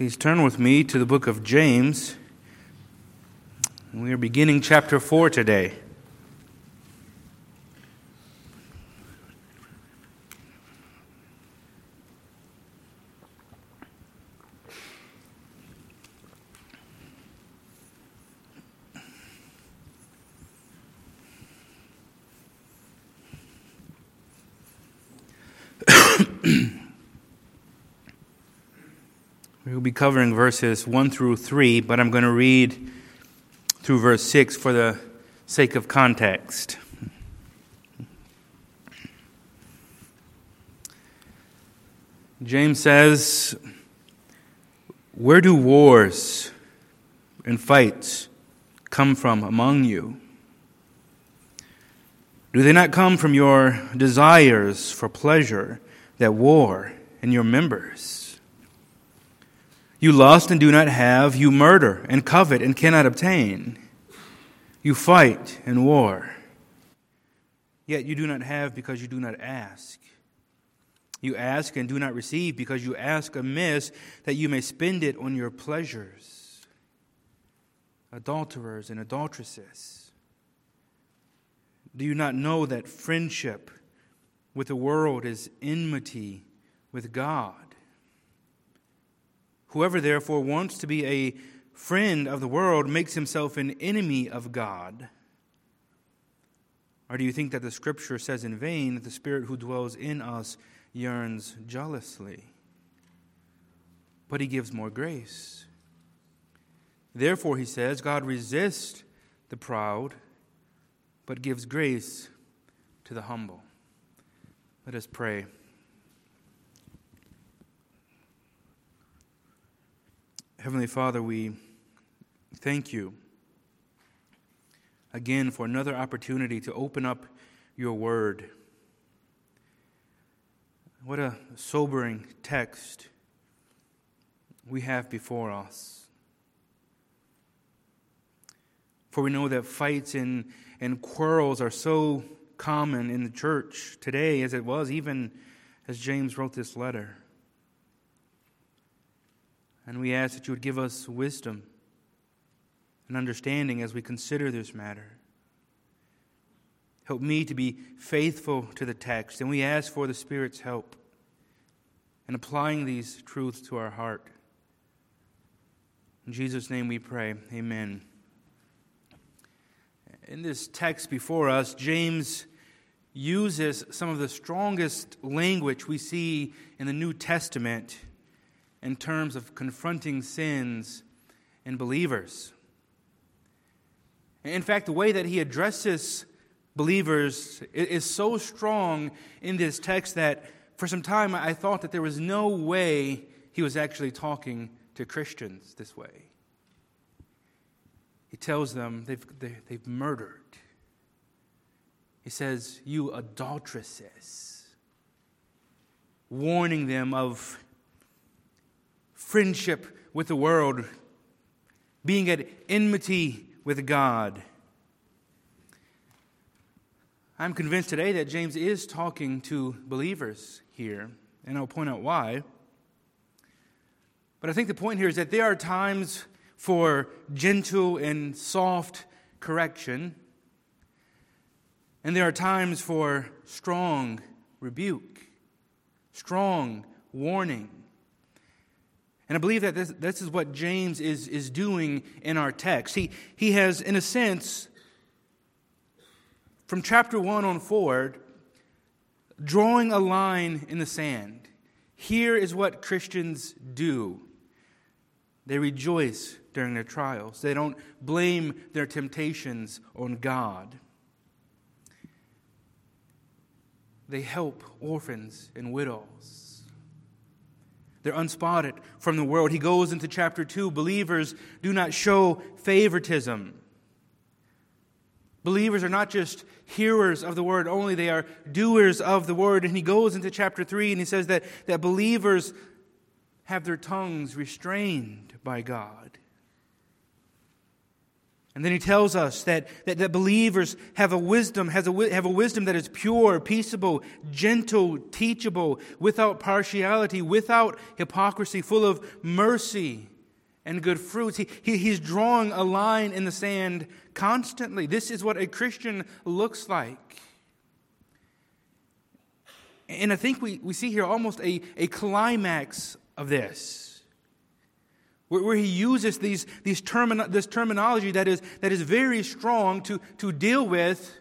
Please turn with me to the book of James. We are beginning chapter 4 today. Covering verses 1 through 3, but I'm going to read through verse 6 for the sake of context. James says, Where do wars and fights come from among you? Do they not come from your desires for pleasure that war in your members? You lust and do not have. You murder and covet and cannot obtain. You fight and war. Yet you do not have because you do not ask. You ask and do not receive because you ask amiss that you may spend it on your pleasures. Adulterers and adulteresses. Do you not know that friendship with the world is enmity with God? Whoever therefore wants to be a friend of the world makes himself an enemy of God. Or do you think that the scripture says in vain that the Spirit who dwells in us yearns jealously? But he gives more grace. Therefore, he says, God resists the proud, but gives grace to the humble. Let us pray. Heavenly Father, we thank you again for another opportunity to open up your word. What a sobering text we have before us. For we know that fights and, and quarrels are so common in the church today as it was even as James wrote this letter. And we ask that you would give us wisdom and understanding as we consider this matter. Help me to be faithful to the text, and we ask for the Spirit's help in applying these truths to our heart. In Jesus' name we pray. Amen. In this text before us, James uses some of the strongest language we see in the New Testament in terms of confronting sins in believers. In fact, the way that he addresses believers is so strong in this text that for some time I thought that there was no way he was actually talking to Christians this way. He tells them they've, they, have they have murdered. He says, You adulteresses, warning them of friendship with the world, being at enmity with God. I'm convinced today that James is talking to believers here, and I'll point out why. But I think the point here is that there are times for gentle and soft correction, and there are times for strong rebuke, strong warning. And I believe that this, this is what James is, is doing in our text. He, he has, in a sense, from chapter 1 on forward, drawing a line in the sand. Here is what Christians do they rejoice during their trials, they don't blame their temptations on God. They help orphans and widows. They're unspotted from the world. He goes into chapter 2 believers do not show favoritism. Believers are not just hearers of the word only, they are doers of the word. And he goes into chapter 3 and he says that, that believers have their tongues restrained by God. And then he tells us that, that, that believers have a wisdom, has a, have a wisdom that is pure, peaceable, gentle, teachable, without partiality, without hypocrisy, full of mercy and good fruits. He, he, he's drawing a line in the sand constantly. This is what a Christian looks like. And I think we, we see here almost a, a climax of this, where, where he uses these, these termino- this terminology that is, that is very strong to, to deal with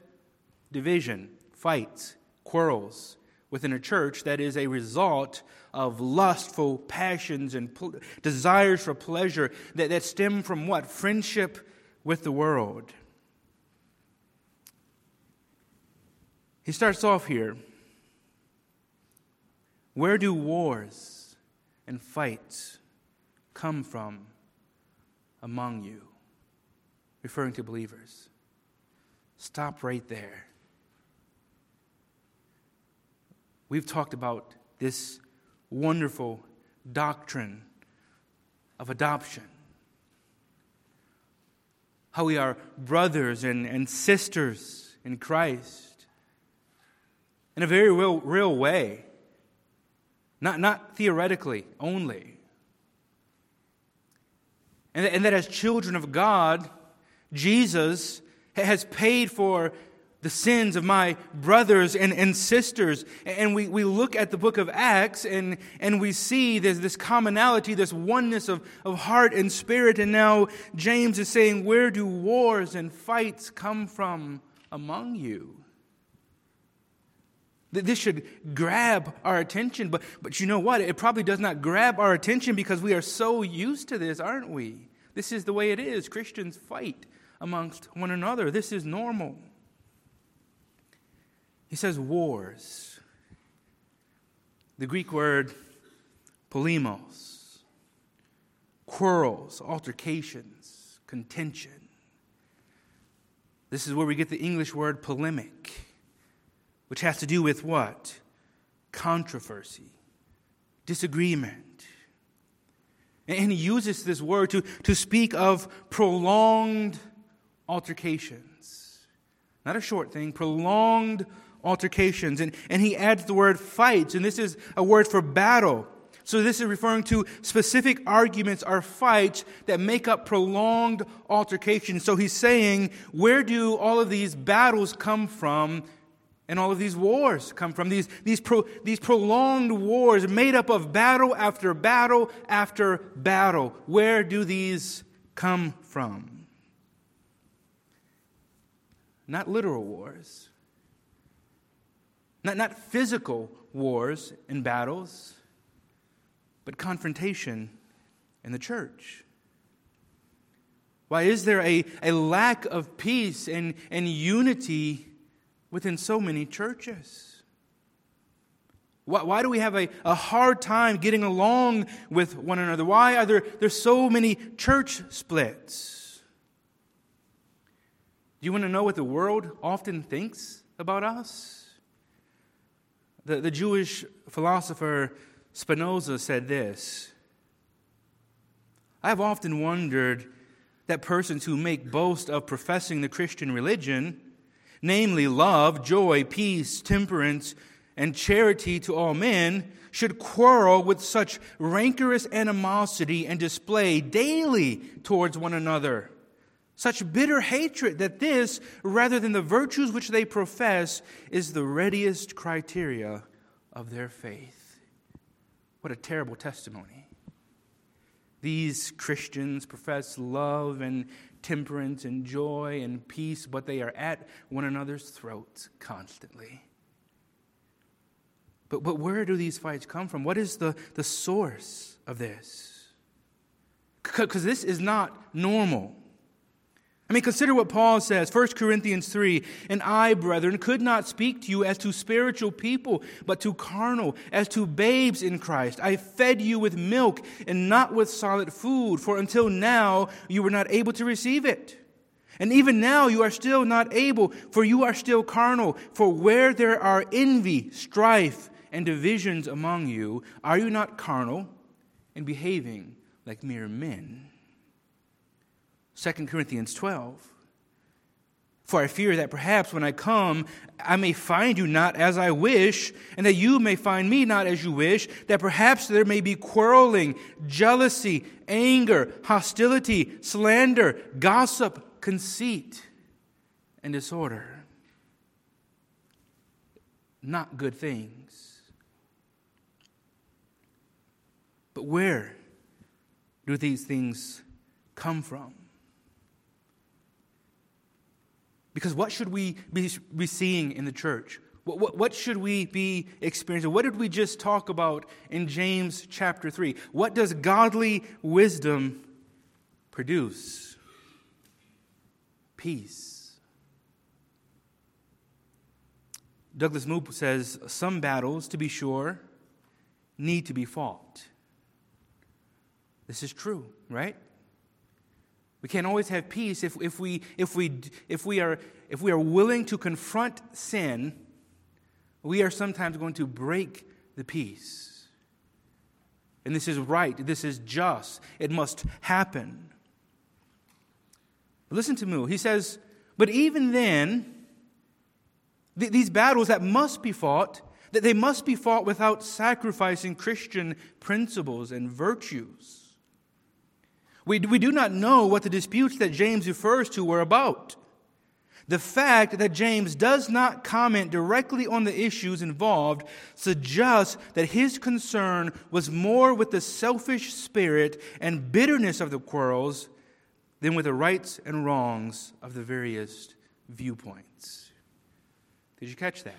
division, fights, quarrels within a church that is a result of lustful passions and pl- desires for pleasure that, that stem from what? Friendship with the world. He starts off here where do wars and fights come from among you? Referring to believers. Stop right there. We've talked about this wonderful doctrine of adoption. How we are brothers and, and sisters in Christ in a very real, real way. Not, not theoretically only. And, and that as children of God, Jesus has paid for the sins of my brothers and, and sisters. And we, we look at the book of Acts and, and we see there's this commonality, this oneness of, of heart and spirit. And now James is saying, Where do wars and fights come from among you? This should grab our attention, but, but you know what? It probably does not grab our attention because we are so used to this, aren't we? This is the way it is. Christians fight amongst one another. This is normal. He says wars. The Greek word polemos, quarrels, altercations, contention. This is where we get the English word polemic which has to do with what? Controversy, disagreement. And he uses this word to, to speak of prolonged altercations. Not a short thing, prolonged altercations. And, and he adds the word fights, and this is a word for battle. So this is referring to specific arguments or fights that make up prolonged altercations. So he's saying, where do all of these battles come from and all of these wars come from. These, these, pro, these prolonged wars made up of battle after battle after battle. Where do these come from? Not literal wars, not, not physical wars and battles, but confrontation in the church. Why is there a, a lack of peace and, and unity within so many churches? Why, why do we have a, a hard time getting along with one another? Why are there there's so many church splits? Do you want to know what the world often thinks about us? The, the Jewish philosopher Spinoza said this I have often wondered that persons who make boast of professing the Christian religion namely love, joy, peace, temperance, and charity to all men, should quarrel with such rancorous animosity and display daily towards one another. Such bitter hatred that this, rather than the virtues which they profess, is the readiest criteria of their faith. What a terrible testimony. These Christians profess love and temperance and joy and peace, but they are at one another's throats constantly. But, but where do these fights come from? What is the, the source of this? Because this is not normal. I mean, consider what Paul says, 1 Corinthians 3 And I, brethren, could not speak to you as to spiritual people, but to carnal, as to babes in Christ. I fed you with milk and not with solid food, for until now you were not able to receive it. And even now you are still not able, for you are still carnal. For where there are envy, strife, and divisions among you, are you not carnal and behaving like mere men? 2 Corinthians 12. For I fear that perhaps when I come, I may find you not as I wish, and that you may find me not as you wish, that perhaps there may be quarreling, jealousy, anger, hostility, slander, gossip, conceit, and disorder. Not good things. But where do these things come from? Because what should we be, seeing in the church? What, what, should we be experiencing? What did we just talk about in James chapter 3? What does godly wisdom produce? Peace. Douglas Moo says some battles, to be sure, need to be fought. This is true, right? We can't always have peace if, if, we, if, we, if, we are, if we are willing to confront sin, we are sometimes going to break the peace. And this is right, this is just, it must happen. Listen to Moo. He says, But even then, th- these battles that must be fought, that they must be fought without sacrificing Christian principles and virtues. We, we do not know what the disputes that James refers to were about. The fact that James does not comment directly on the issues involved suggests that his concern was more with the selfish spirit and bitterness of the quarrels than with the rights and wrongs of the various viewpoints. Did you catch that?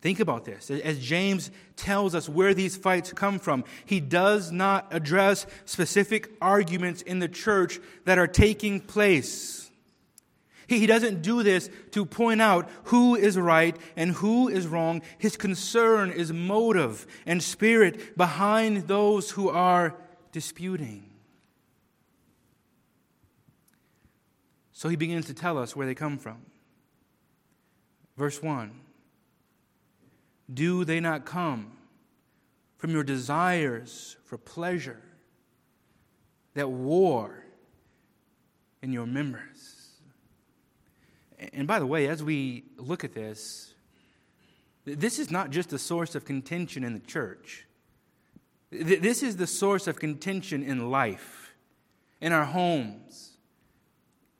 Think about this. As James tells us where these fights come from, he does not address specific arguments in the church that are taking place. He doesn't do this to point out who is right and who is wrong. His concern is motive and spirit behind those who are disputing. So he begins to tell us where they come from. Verse 1 do they not come from your desires for pleasure that war in your members? And by the way, as we look at this, this is not just a source of contention in the church. This is the source of contention in life, in our homes,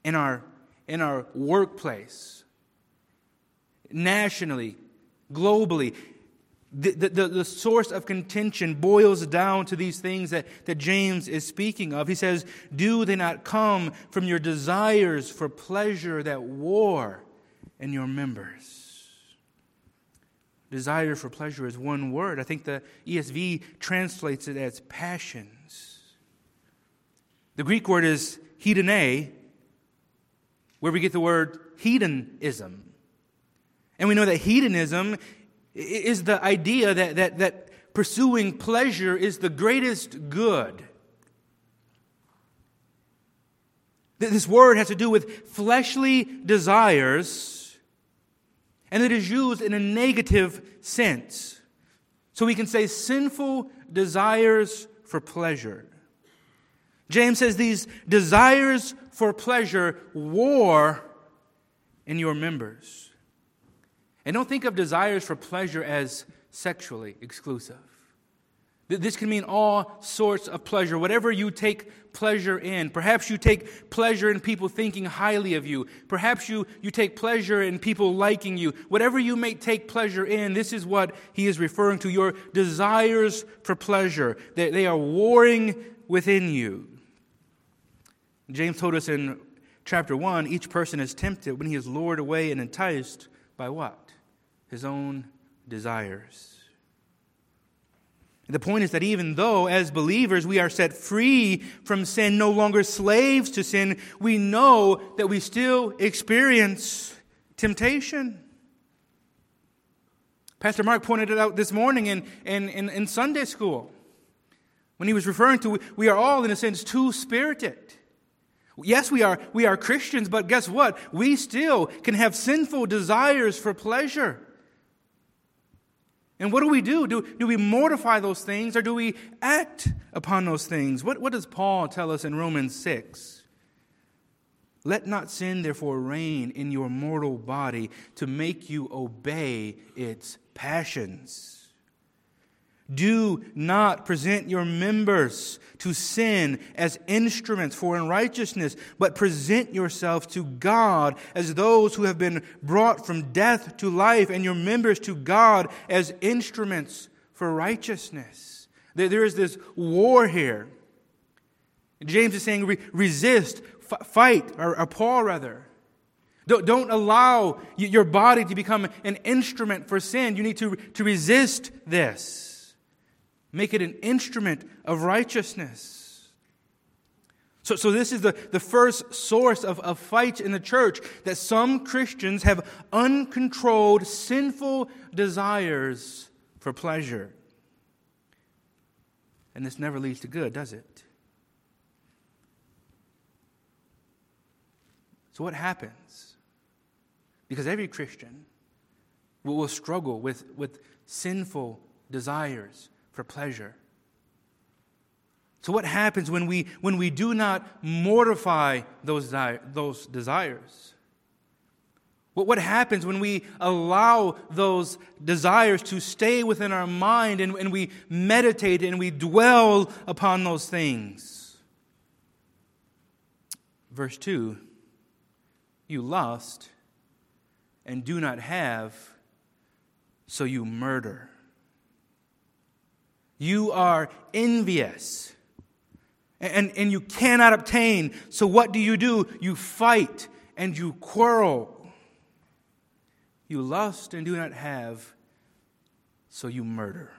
in our, in our workplace, nationally, globally. The, the, the, source of contention boils down to these things that, that James is speaking of. He says, Do they not come from your desires for pleasure that war in your members? Desire for pleasure is one word. I think the ESV translates it as passions. The Greek word is hedone, where we get the word hedonism. And we know that hedonism is the idea that, that, that pursuing pleasure is the greatest good. This word has to do with fleshly desires, and it is used in a negative sense. So we can say sinful desires for pleasure. James says these desires for pleasure war in your members. And don't think of desires for pleasure as sexually exclusive. This can mean all sorts of pleasure, whatever you take pleasure in. Perhaps you take pleasure in people thinking highly of you. Perhaps you, you take pleasure in people liking you. Whatever you may take pleasure in, this is what he is referring to your desires for pleasure. They, they are warring within you. James told us in chapter 1 each person is tempted when he is lured away and enticed by what? His own desires. The point is that even though, as believers, we are set free from sin, no longer slaves to sin, we know that we still experience temptation. Pastor Mark pointed it out this morning in, in, in, in Sunday school when he was referring to we are all, in a sense, two spirited. Yes, we are, we are Christians, but guess what? We still can have sinful desires for pleasure. And what do we do? Do, do we mortify those things or do we act upon those things? What, what does Paul tell us in Romans 6? Let not sin, therefore, reign in your mortal body to make you obey its passions. Do not present your members to sin as instruments for unrighteousness, but present yourself to God as those who have been brought from death to life, and your members to God as instruments for righteousness. There is this war here. James is saying resist, fight, or, or Paul rather. Don't allow your body to become an instrument for sin. You need to, to resist this. Make it an instrument of righteousness. So, so this is the, the first source of, of fight in the church that some Christians have uncontrolled sinful desires for pleasure. And this never leads to good, does it? So, what happens? Because every Christian will, will struggle with, with sinful desires for pleasure. So, what happens when we, when we do not mortify those, those desires? What, what happens when we allow those desires to stay within our mind and, and we meditate and we dwell upon those things? Verse 2 You lust and do not have, so you murder. You are envious. And, and you cannot obtain. So what do you do? You fight and you quarrel. You lust and do not have, so you murder.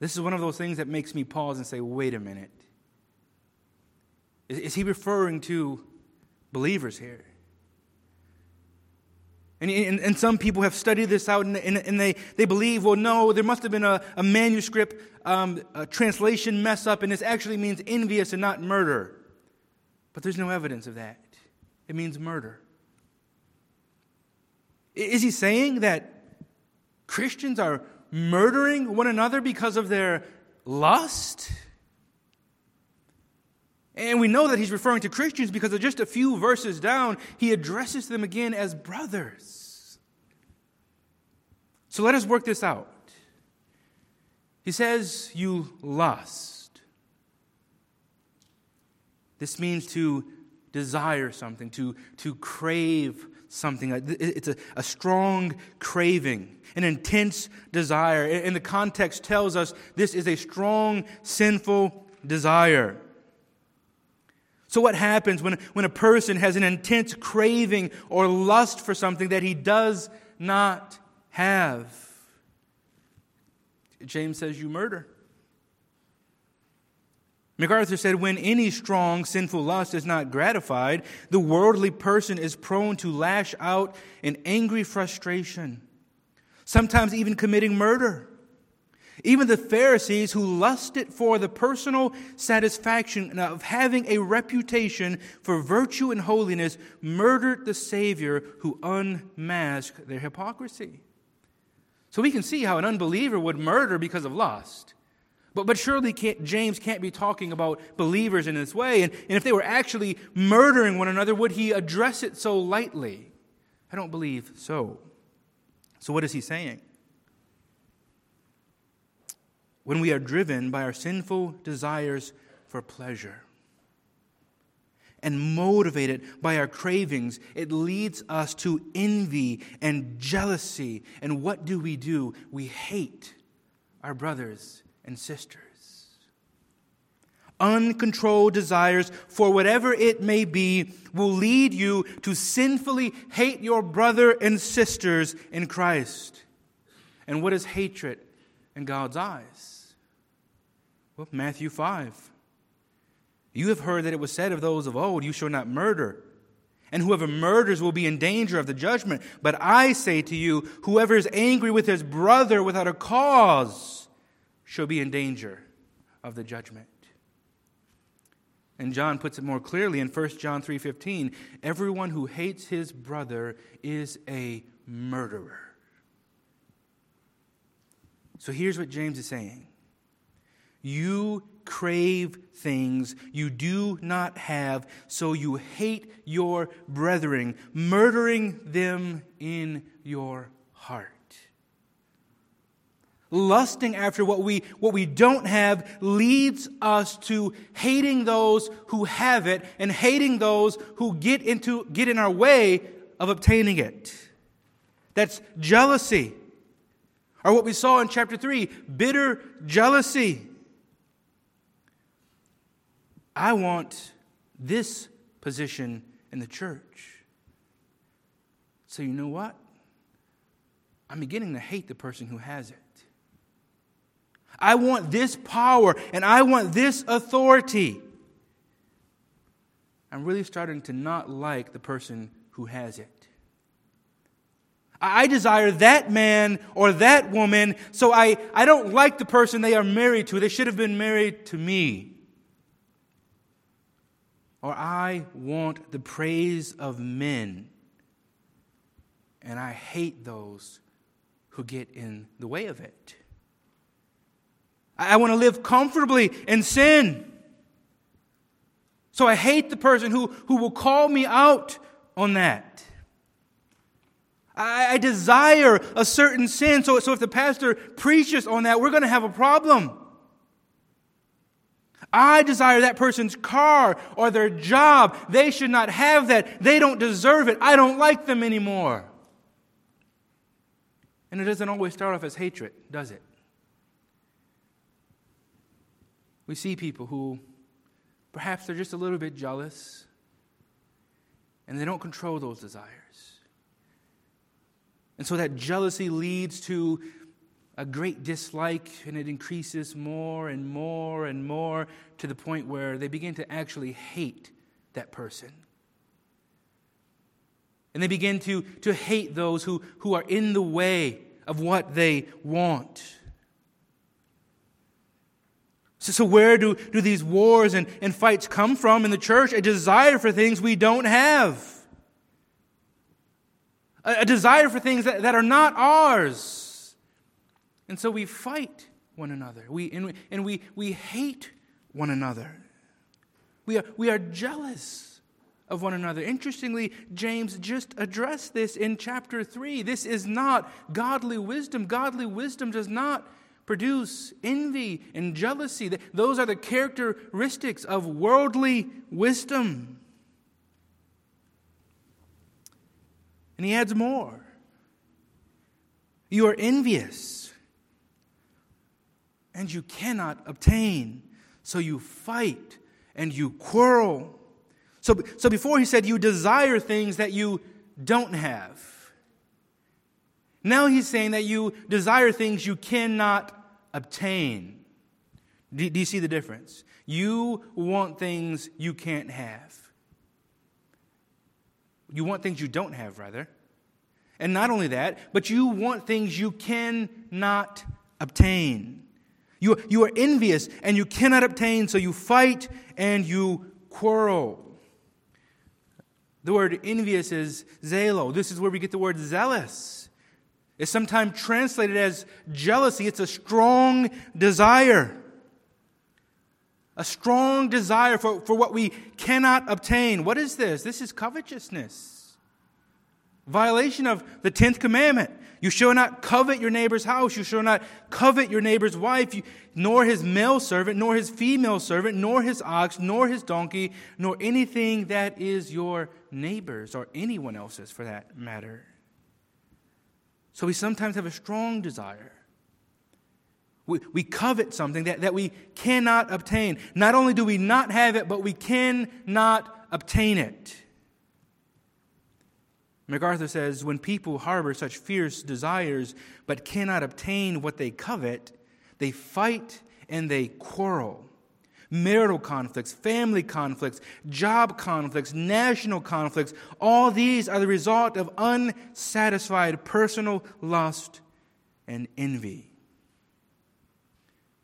This is one of those things that makes me pause and say, wait a minute. Is, is he referring to believers here? And, and, and, some people have studied this out and, and, and, they, they believe, well, no, there must have been a, a manuscript um, a translation mess up, and this actually means envious and not murder. But there's no evidence of that. It means murder. Is he saying that Christians are murdering one another because of their lust? And we know that he's referring to Christians because of just a few verses down, he addresses them again as brothers. So let us work this out. He says, You lust. This means to desire something, to, to crave something. Uh, it's a, a strong craving, an intense desire. And the context tells us this is a strong, sinful desire. So, what happens when, when a person has an intense craving or lust for something that he does not have? James says, You murder. MacArthur said, When any strong sinful lust is not gratified, the worldly person is prone to lash out in angry frustration, sometimes even committing murder. Even the Pharisees, who lusted for the personal satisfaction of having a reputation for virtue and holiness, murdered the Savior who unmasked their hypocrisy. So we can see how an unbeliever would murder because of lust. But, but surely can't, James can't be talking about believers in this way. And, and if they were actually murdering one another, would he address it so lightly? I don't believe so. So, what is he saying? When we are driven by our sinful desires for pleasure and motivated by our cravings, it leads us to envy and jealousy. And what do we do? We hate our brothers and sisters. Uncontrolled desires, for whatever it may be, will lead you to sinfully hate your brother and sisters in Christ. And what is hatred in God's eyes? Well, Matthew 5. You have heard that it was said of those of old, You shall not murder. And whoever murders will be in danger of the judgment. But I say to you, whoever is angry with his brother without a cause shall be in danger of the judgment. And John puts it more clearly in 1 John 3:15, everyone who hates his brother is a murderer. So here's what James is saying You crave things you do not have, so you hate your brethren, murdering them in your heart. Lusting after what we, what we don't have leads us to hating those who have it and hating those who get, into, get in our way of obtaining it. That's jealousy. Or what we saw in chapter 3 bitter jealousy. I want this position in the church. So, you know what? I'm beginning to hate the person who has it. I want this power and I want this authority. I'm really starting to not like the person who has it. I desire that man or that woman, so I, I don't like the person they are married to. They should have been married to me. Or I want the praise of men, and I hate those who get in the way of it. I want to live comfortably in sin. So I hate the person who, who will call me out on that. I, I desire a certain sin. So, so if the pastor preaches on that, we're going to have a problem. I desire that person's car or their job. They should not have that. They don't deserve it. I don't like them anymore. And it doesn't always start off as hatred, does it? We see people who perhaps they're just a little bit jealous and they don't control those desires. And so that jealousy leads to a great dislike, and it increases more and more and more to the point where they begin to actually hate that person. And they begin to, to hate those who, who are in the way of what they want. So, so where do, do these wars and, and fights come from in the church? A desire for things we don't have. A, a desire for things that, that are not ours. And so we fight one another. We, and we, and we, we hate one another. We are, we are jealous of one another. Interestingly, James just addressed this in chapter 3. This is not godly wisdom. Godly wisdom does not produce envy and jealousy. Those are the characteristics of worldly wisdom. And he adds more. You are envious, and you cannot obtain, so you fight and you quarrel. So, so before he said you desire things that you don't have. Now he's saying that you desire things you cannot obtain. Do, do, you see the difference? You want things you can't have. You want things you don't have, rather. And not only that, but you want things you cannot obtain. You, you are envious and you cannot obtain, so you fight and you quarrel. The word envious is zelo. This is where we get the word zealous is sometimes translated as jealousy. It's a strong desire. A strong desire for, for what we cannot obtain. What is this? This is covetousness. Violation of the 10th commandment. You shall not covet your neighbor's house. You shall not covet your neighbor's wife, nor his male servant, nor his female servant, nor his ox, nor his donkey, nor anything that is your neighbor's or anyone else's for that matter. So we sometimes have a strong desire. We, we covet something that, that we cannot obtain. Not only do we not have it, but we cannot obtain it. MacArthur says when people harbor such fierce desires but cannot obtain what they covet, they fight and they quarrel marital conflicts, family conflicts, job conflicts, national conflicts. All these are the result of unsatisfied personal lust and envy.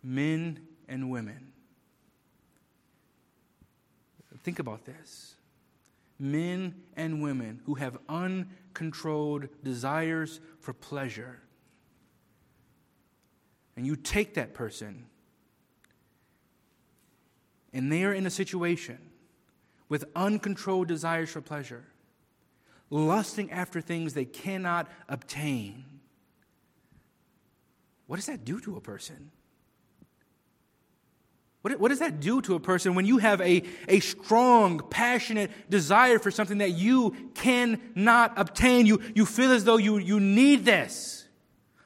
Men and women. Think about this. Men and women who have uncontrolled desires for pleasure and you take that person, and they are in a situation with uncontrolled desires for pleasure, lusting after things they cannot obtain, what does that do to a person? What, what does that do to a person when you have a, a strong, passionate desire for something that you cannot obtain? You, you feel as though you, you need this.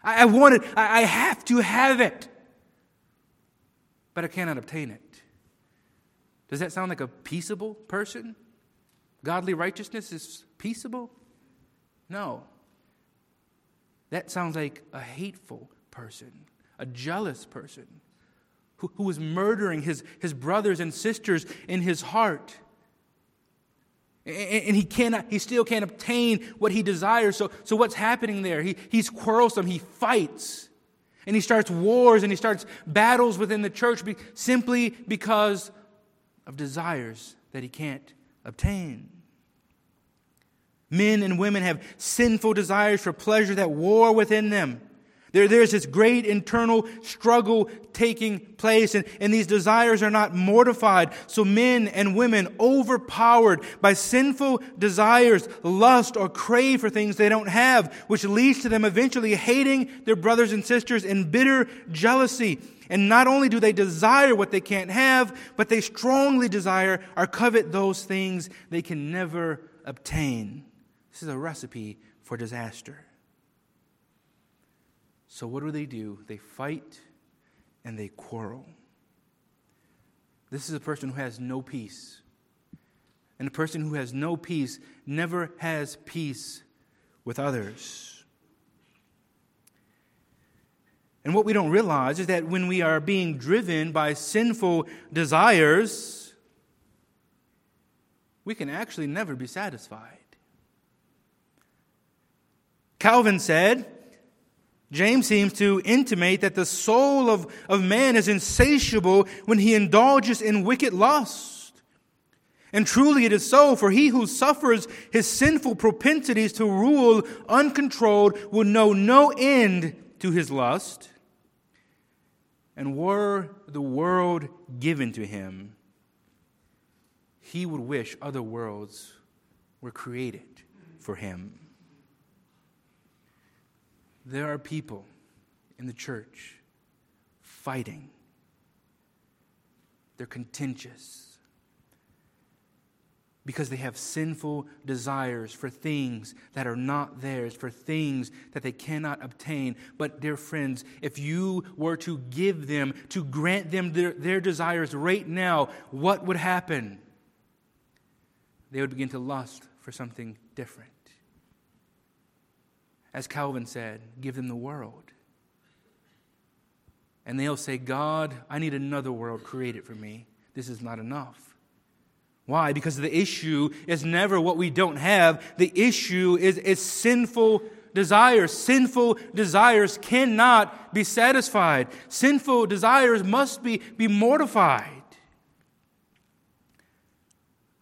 I, I want it. I, I have to have it. But I cannot obtain it. Does that sound like a peaceable person? Godly righteousness is peaceable? No. That sounds like a hateful person, a jealous person who, who was murdering his, his brothers and sisters in his heart. And, he cannot, he still can't obtain what he desires. So, so what's happening there? He, he's quarrelsome, he fights. And he starts wars and he starts battles within the church be, simply because of desires that he can't obtain. Men and women have sinful desires for pleasure that war within them. There, there's this great internal struggle taking place, and, and these desires are not mortified. So men and women, overpowered by sinful desires, lust, or crave for things they don't have, which leads to them eventually hating their brothers and sisters in bitter jealousy. And not only do they desire what they can't have, but they strongly desire or covet those things they can never obtain. This is a recipe for disaster. So, what do they do? They fight and they quarrel. This is a person who has no peace. And a person who has no peace never has peace with others. And what we don't realize is that when we are being driven by sinful desires, we can actually never be satisfied. Calvin said, James seems to intimate that the soul of, of man is insatiable when he indulges in wicked lust. And truly it is so, for he who suffers his sinful propensities to rule uncontrolled will know no end to his lust. And were the world given to him, he would wish other worlds were created for him. There are people in the church fighting. They're contentious because they have sinful desires for things that are not theirs, for things that they cannot obtain. But, dear friends, if you were to give them, to grant them their, their desires right now, what would happen? They would begin to lust for something different as Calvin said, give them the world. And they'll say, God, I need another world created for me. This is not enough. Why? Because the issue is never what we don't have. The issue is, is sinful desires. Sinful desires cannot be satisfied. Sinful desires must be, be mortified.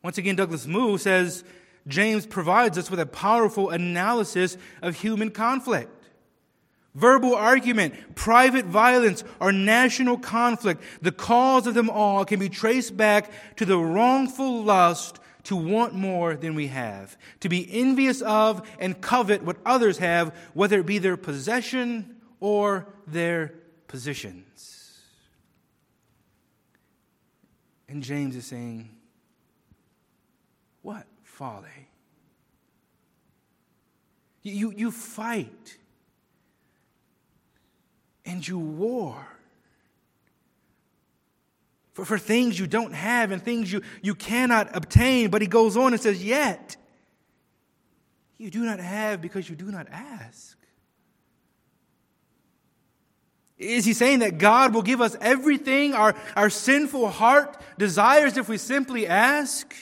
Once again, Douglas Moo says, James provides us with a powerful analysis of human conflict. Verbal argument, private violence, or national conflict, the cause of them all can be traced back to the wrongful lust to want more than we have, to be envious of and covet what others have, whether it be their possession or their positions. And James is saying? Folly. You, you fight and you war for, for things you don't have and things you, you cannot obtain. But he goes on and says, Yet you do not have because you do not ask. Is he saying that God will give us everything our, our sinful heart desires if we simply ask?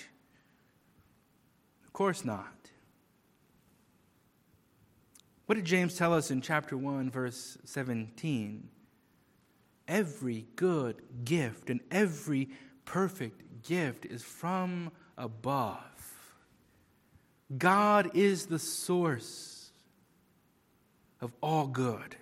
Course not. What did James tell us in chapter 1, verse 17? Every good gift and every perfect gift is from above. God is the source of all good.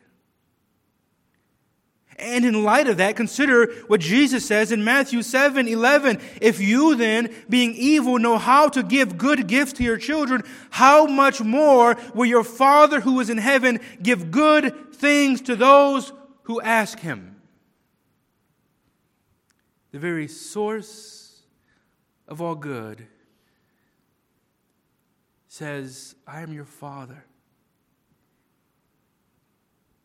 And in light of that, consider what Jesus says in Matthew 7 11. If you then, being evil, know how to give good gifts to your children, how much more will your Father who is in heaven give good things to those who ask him? The very source of all good says, I am your Father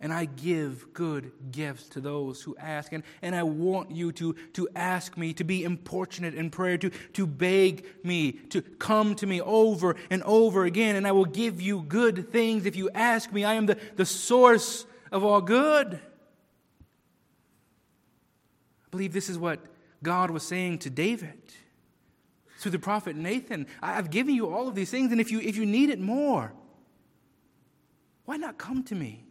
and I give good gifts to those who ask. And, and I want you to, to ask me, to be importunate in prayer, to, to beg me, to come to me over and over again, and I will give you good things if you ask me. I am the, the source of all good. I believe this is what God was saying to David through the prophet Nathan. I've given you all of these things, and if you, if you need it more, why not come to me?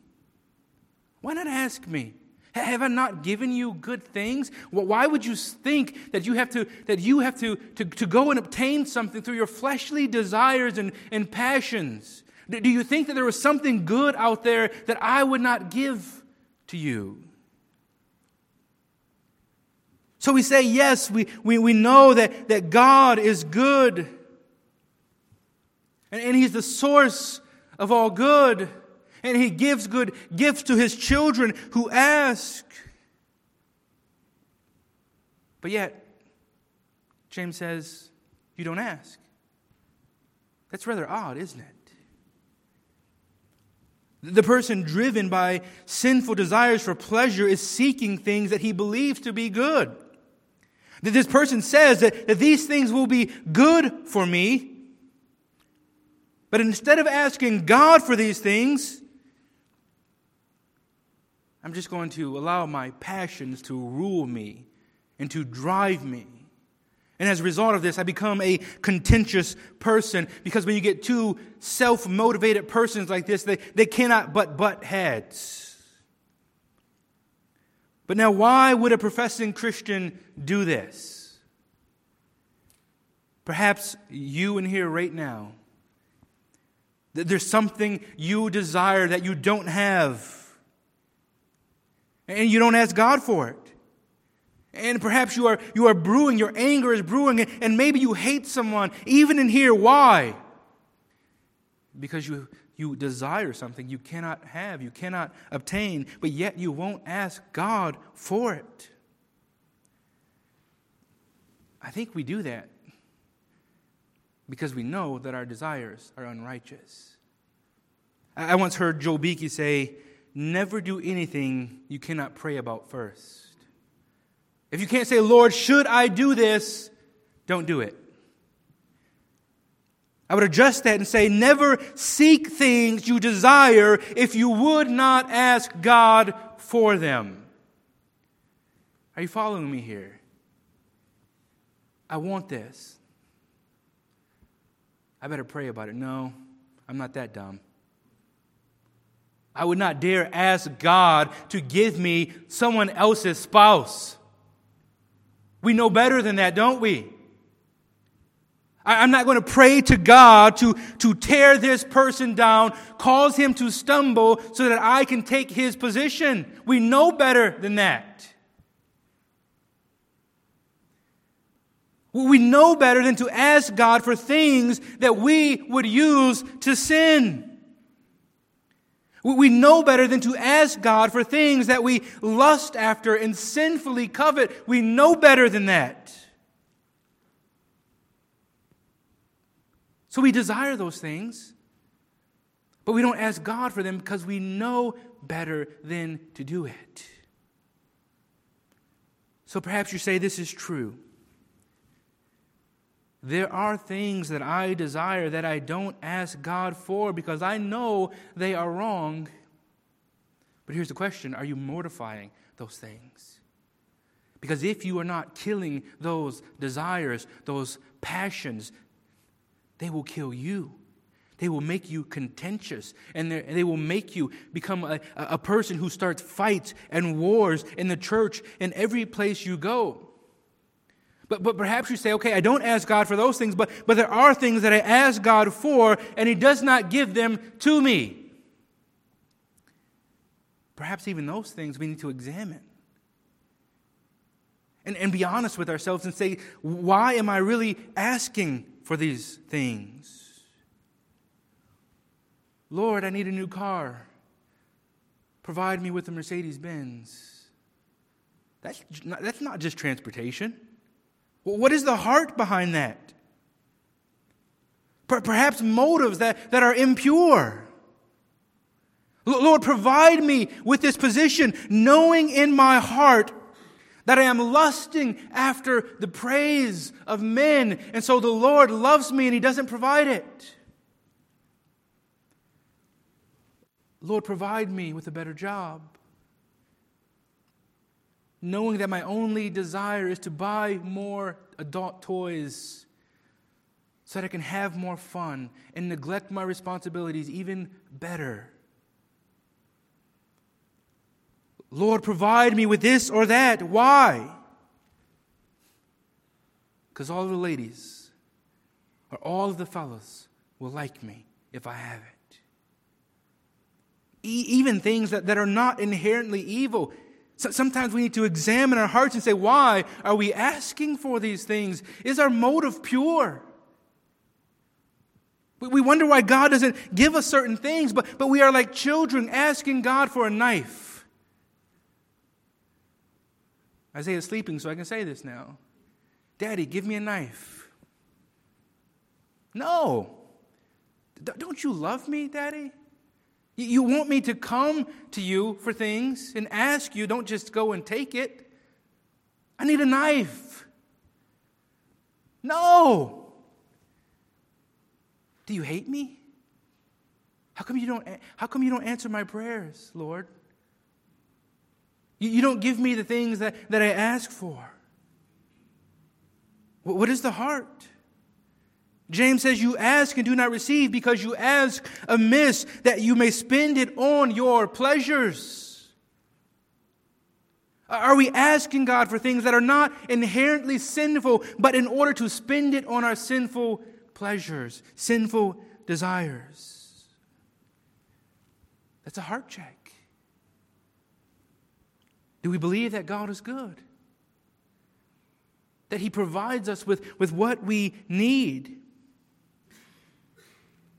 Why not ask me? Have I not given you good things? Why would you think that you have to, that you have to, to, to go and obtain something through your fleshly desires and, and passions? Do you think that there was something good out there that I would not give to you? So we say, yes, we, we, we know that, that God is good. And, and He's the source of all good and he gives good gifts to his children who ask. But yet, James says, you don't ask. That's rather odd, isn't it? The person driven by sinful desires for pleasure is seeking things that he believes to be good. That this person says that, that these things will be good for me. But instead of asking God for these things, I'm just going to allow my passions to rule me and to drive me. And as a result of this, I become a contentious person because when you get two self motivated persons like this, they, they cannot but butt heads. But now, why would a professing Christian do this? Perhaps you in here right now, there's something you desire that you don't have and you don't ask God for it. And perhaps you are, you are brewing, your anger is brewing, and maybe you hate someone, even in here. Why? Because you, you desire something you cannot have, you cannot obtain, but yet you won't ask God for it. I think we do that because we know that our desires are unrighteous. I once heard Joel Beeke say, never do anything you cannot pray about first. If you can't say, Lord, should I do this? Don't do it. I would adjust that and say, never seek things you desire if you would not ask God for them. Are you following me here? I want this. I better pray about it. No, I'm not that dumb. I would not dare ask God to give me someone else's spouse. We know better than that, don't we? I'm not going to pray to God to, to tear this person down, cause him to stumble so that I can take his position. We know better than that. We know better than to ask God for things that we would use to sin. We know better than to ask God for things that we lust after and sinfully covet. We know better than that. So we desire those things, but we don't ask God for them because we know better than to do it. So perhaps you say this is true. There are things that I desire that I don't ask God for because I know they are wrong. But here's the question Are you mortifying those things? Because if you are not killing those desires, those passions, they will kill you. They will make you contentious and they will make you become a, a person who starts fights and wars in the church in every place you go. But, but perhaps you say, okay, I don't ask God for those things, but, but there are things that I ask God for, and He does not give them to me. Perhaps even those things we need to examine. and, and be honest with ourselves and say, why am I really asking for these things? Lord, I need a new car. Provide me with a Mercedes Benz. That's that's not just transportation. What is the heart behind that? Perhaps motives that, that are impure. Lord, provide me with this position, knowing in my heart that I am lusting after the praise of men. And so the Lord loves me and He doesn't provide it. Lord, provide me with a better job. Knowing that my only desire is to buy more adult toys so that I can have more fun and neglect my responsibilities even better. Lord, provide me with this or that. Why? Because all the ladies or all of the fellows will like me if I have it. E- even things that, that are not inherently evil. So sometimes we need to examine our hearts and say, why are we asking for these things? Is our motive pure? We wonder why God doesn't give us certain things, but, but we are like children asking God for a knife. Isaiah's sleeping, so I can say this now. Daddy, give me a knife. No. Don't you love me, Daddy? You want me to come to you for things and ask you, don't just go and take it. I need a knife. No. Do you hate me? How come you don't, how come you don't answer my prayers, Lord? You, you don't give me the things that, that I ask for. What, what is the heart? James says, You ask and do not receive because you ask amiss that you may spend it on your pleasures. Are we asking God for things that are not inherently sinful, but in order to spend it on our sinful pleasures, sinful desires? That's a heart check. Do we believe that God is good? That He provides us with, with what we need?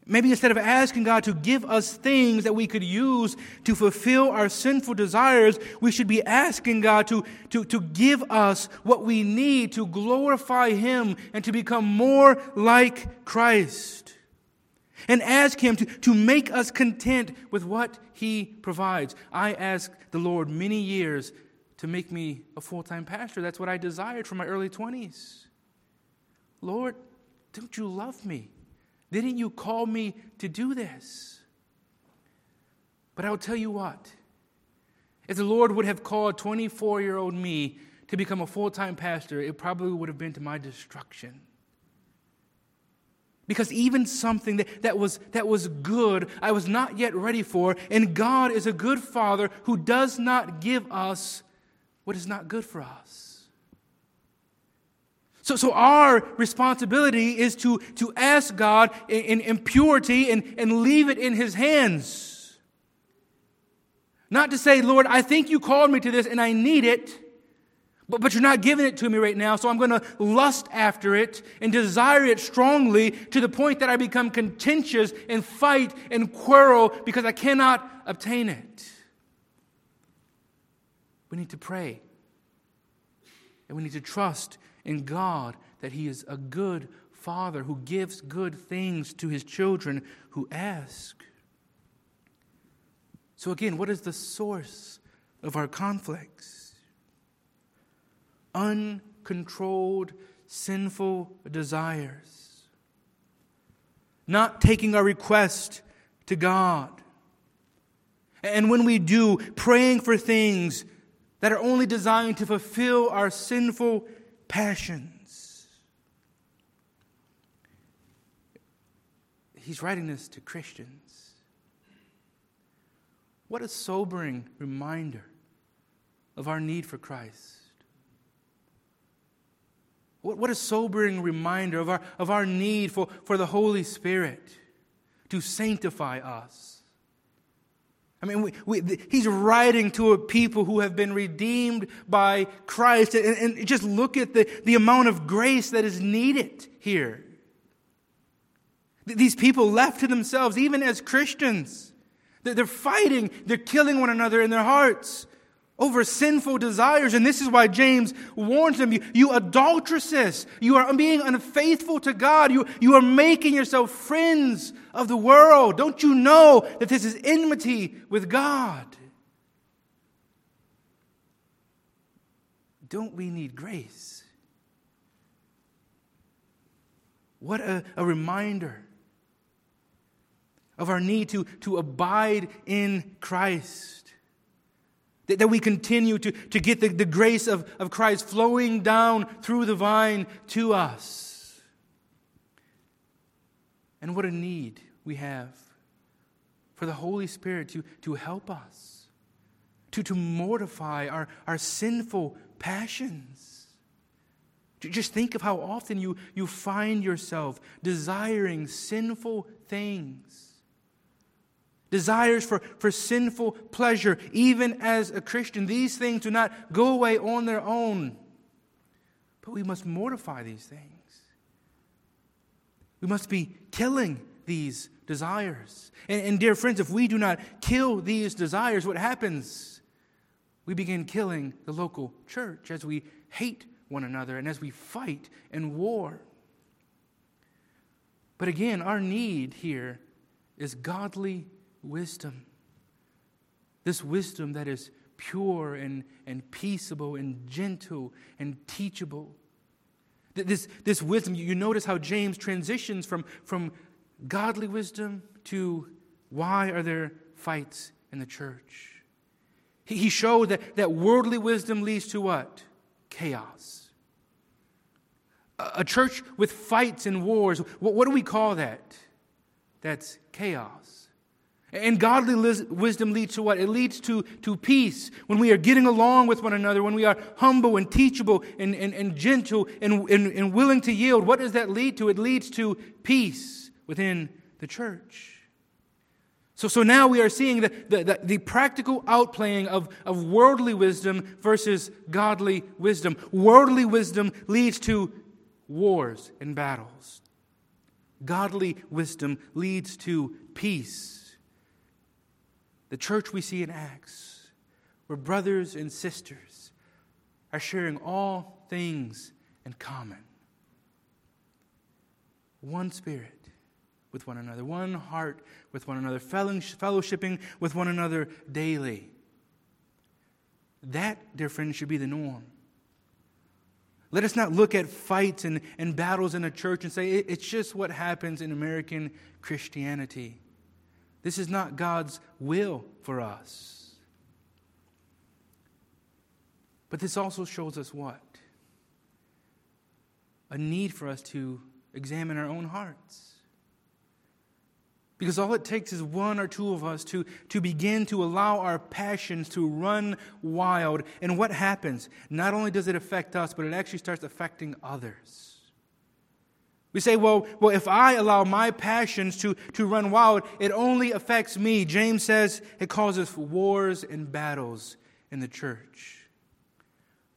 Maybe instead of asking God to give us things that we could use to fulfill our sinful desires, we should be asking God to, to, to give us what we need to glorify Him and to become more like Christ. And ask Him to, to make us content with what He provides. I asked the Lord many years to make me a full time pastor. That's what I desired from my early 20s. Lord, don't you love me? Didn't you call me to do this? But I'll tell you what, if the Lord would have called 24 year old me to become a full time pastor, it probably would have been to my destruction. Because even something that, that, was, that was good, I was not yet ready for. And God is a good Father who does not give us what is not good for us. So, so our responsibility is to, to ask God in, in, purity and, and leave it in His hands. Not to say, Lord, I think you called me to this and I need it, but, but you're not giving it to me right now, so I'm going to lust after it and desire it strongly to the point that I become contentious and fight and quarrel because I cannot obtain it. We need to pray. And we need to trust in God that He is a good Father who gives good things to His children who ask. So, again, what is the source of our conflicts? Uncontrolled, sinful desires. Not taking our request to God. And when we do, praying for things that are only designed to fulfill our sinful passions. He's writing this to Christians. What a sobering reminder of our need for Christ. What, what a sobering reminder of our, of our need for, for the Holy Spirit to sanctify us I mean, we, we, he's writing to a people who have been redeemed by Christ. And, and just look at the, the amount of grace that is needed here. These people left to themselves, even as Christians, they're fighting, they're killing one another in their hearts over sinful desires. And this is why James warns them you, you adulteresses, you are being unfaithful to God. You, you are making yourself friends of the world. Don't you know that this is enmity with God? Don't we need grace? What a, a reminder of our need to, to abide in Christ. That, that we continue to, to get the, the grace of, of Christ flowing down through the vine to us. And what a need we have for the Holy Spirit to, to help us, to, to mortify our, our sinful passions. Just think of how often you, you find yourself desiring sinful things desires for, for sinful pleasure, even as a Christian. These things do not go away on their own, but we must mortify these things. We must be killing these desires. And, and dear friends, if we do not kill these desires, what happens? We begin killing the local church as we hate one another and as we fight and war. But again, our need here is godly wisdom. This wisdom that is pure and, and peaceable and gentle and teachable. This, this wisdom, you notice how James transitions from, from godly wisdom to why are there fights in the church? He, he showed that, that worldly wisdom leads to what? Chaos. A, a church with fights and wars, what, what do we call that? That's chaos. And godly wisdom leads to what? It leads to, to peace. When we are getting along with one another, when we are humble and teachable and, and, and gentle and, and, and willing to yield, what does that lead to? It leads to peace within the church. So, so now we are seeing the, the, the, the, practical outplaying of, of worldly wisdom versus godly wisdom. Worldly wisdom leads to wars and battles, godly wisdom leads to peace the church we see in Acts, where brothers and sisters are sharing all things in common. One spirit with one another, one heart with one another, fellowshipping with one another daily. That, dear friends, should be the norm. Let us not look at fights and, and battles in a church and say it's just what happens in American Christianity. This is not God's will for us. But this also shows us what? A need for us to examine our own hearts. Because all it takes is one or two of us to, to begin to allow our passions to run wild. And what happens? Not only does it affect us, but it actually starts affecting others. We say, well, well, if I allow my passions to, to run wild, it only affects me. James says it causes wars and battles in the church.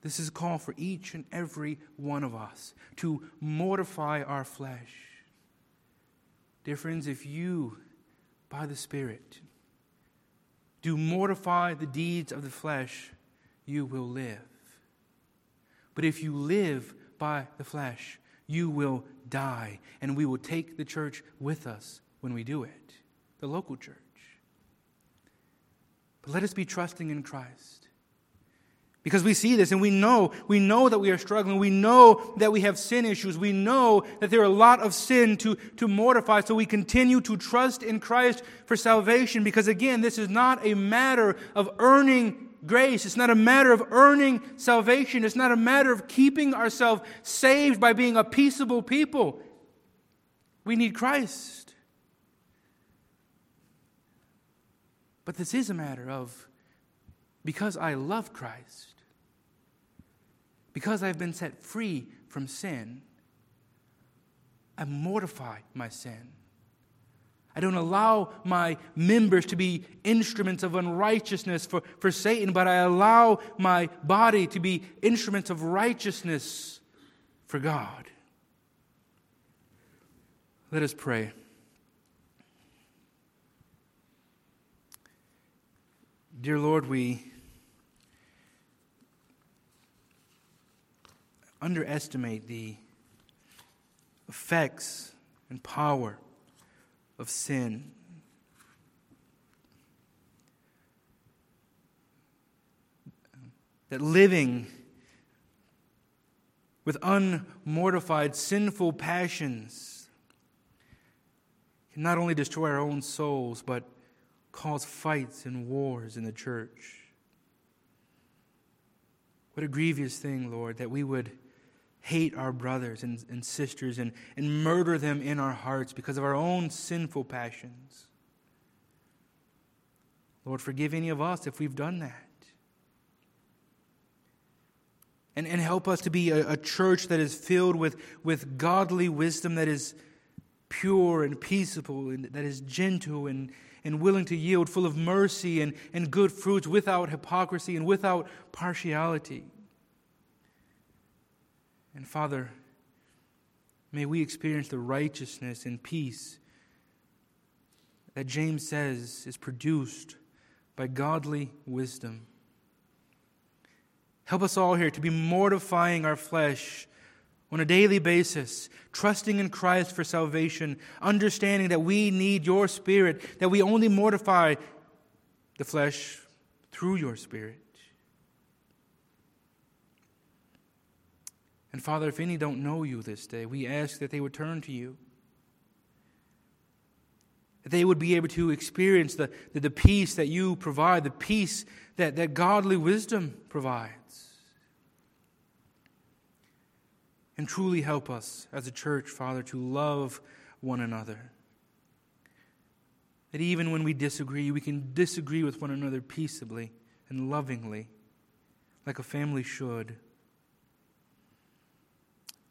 This is a call for each and every one of us to mortify our flesh. Dear friends, if you, by the Spirit, do mortify the deeds of the flesh, you will live. But if you live by the flesh, you will die, and we will take the church with us when we do it, the local church. But let us be trusting in Christ. Because we see this and we know, we know that we are struggling. We know that we have sin issues. We know that there are a lot of sin to, to mortify. So we continue to trust in Christ for salvation because again, this is not a matter of earning grace. It's not a matter of earning salvation. It's not a matter of keeping ourselves saved by being a peaceable people. We need Christ. But this is a matter of because I love Christ, because I've been set free from sin, I mortify my sin. I don't allow my members to be instruments of unrighteousness for, for Satan, but I allow my body to be instruments of righteousness for God. Let us pray. Dear Lord, we underestimate the effects and power of sin. That living with unmortified sinful passions can not only destroy our own souls, but cause fights and wars in the church. What a grievous thing, Lord, that we would hate our brothers and, and sisters and, and murder them in our hearts because of our own sinful passions. Lord, forgive any of us if we've done that. And, and help us to be a, a church that is filled with, with godly wisdom that is pure and peaceable, and that is gentle and, and willing to yield, full of mercy and, and good fruits, without hypocrisy and without partiality. And Father, may we experience the righteousness and peace that James says is produced by godly wisdom. Help us all here to be mortifying our flesh on a daily basis, trusting in Christ for salvation, understanding that we need your Spirit, that we only mortify the flesh through your Spirit. And Father, if any don't know you this day, we ask that they would turn to you. That they would be able to experience the, the, the peace that you provide, the peace that, that godly wisdom provides. And truly help us as a church, Father, to love one another. That even when we disagree, we can disagree with one another peaceably and lovingly, like a family should.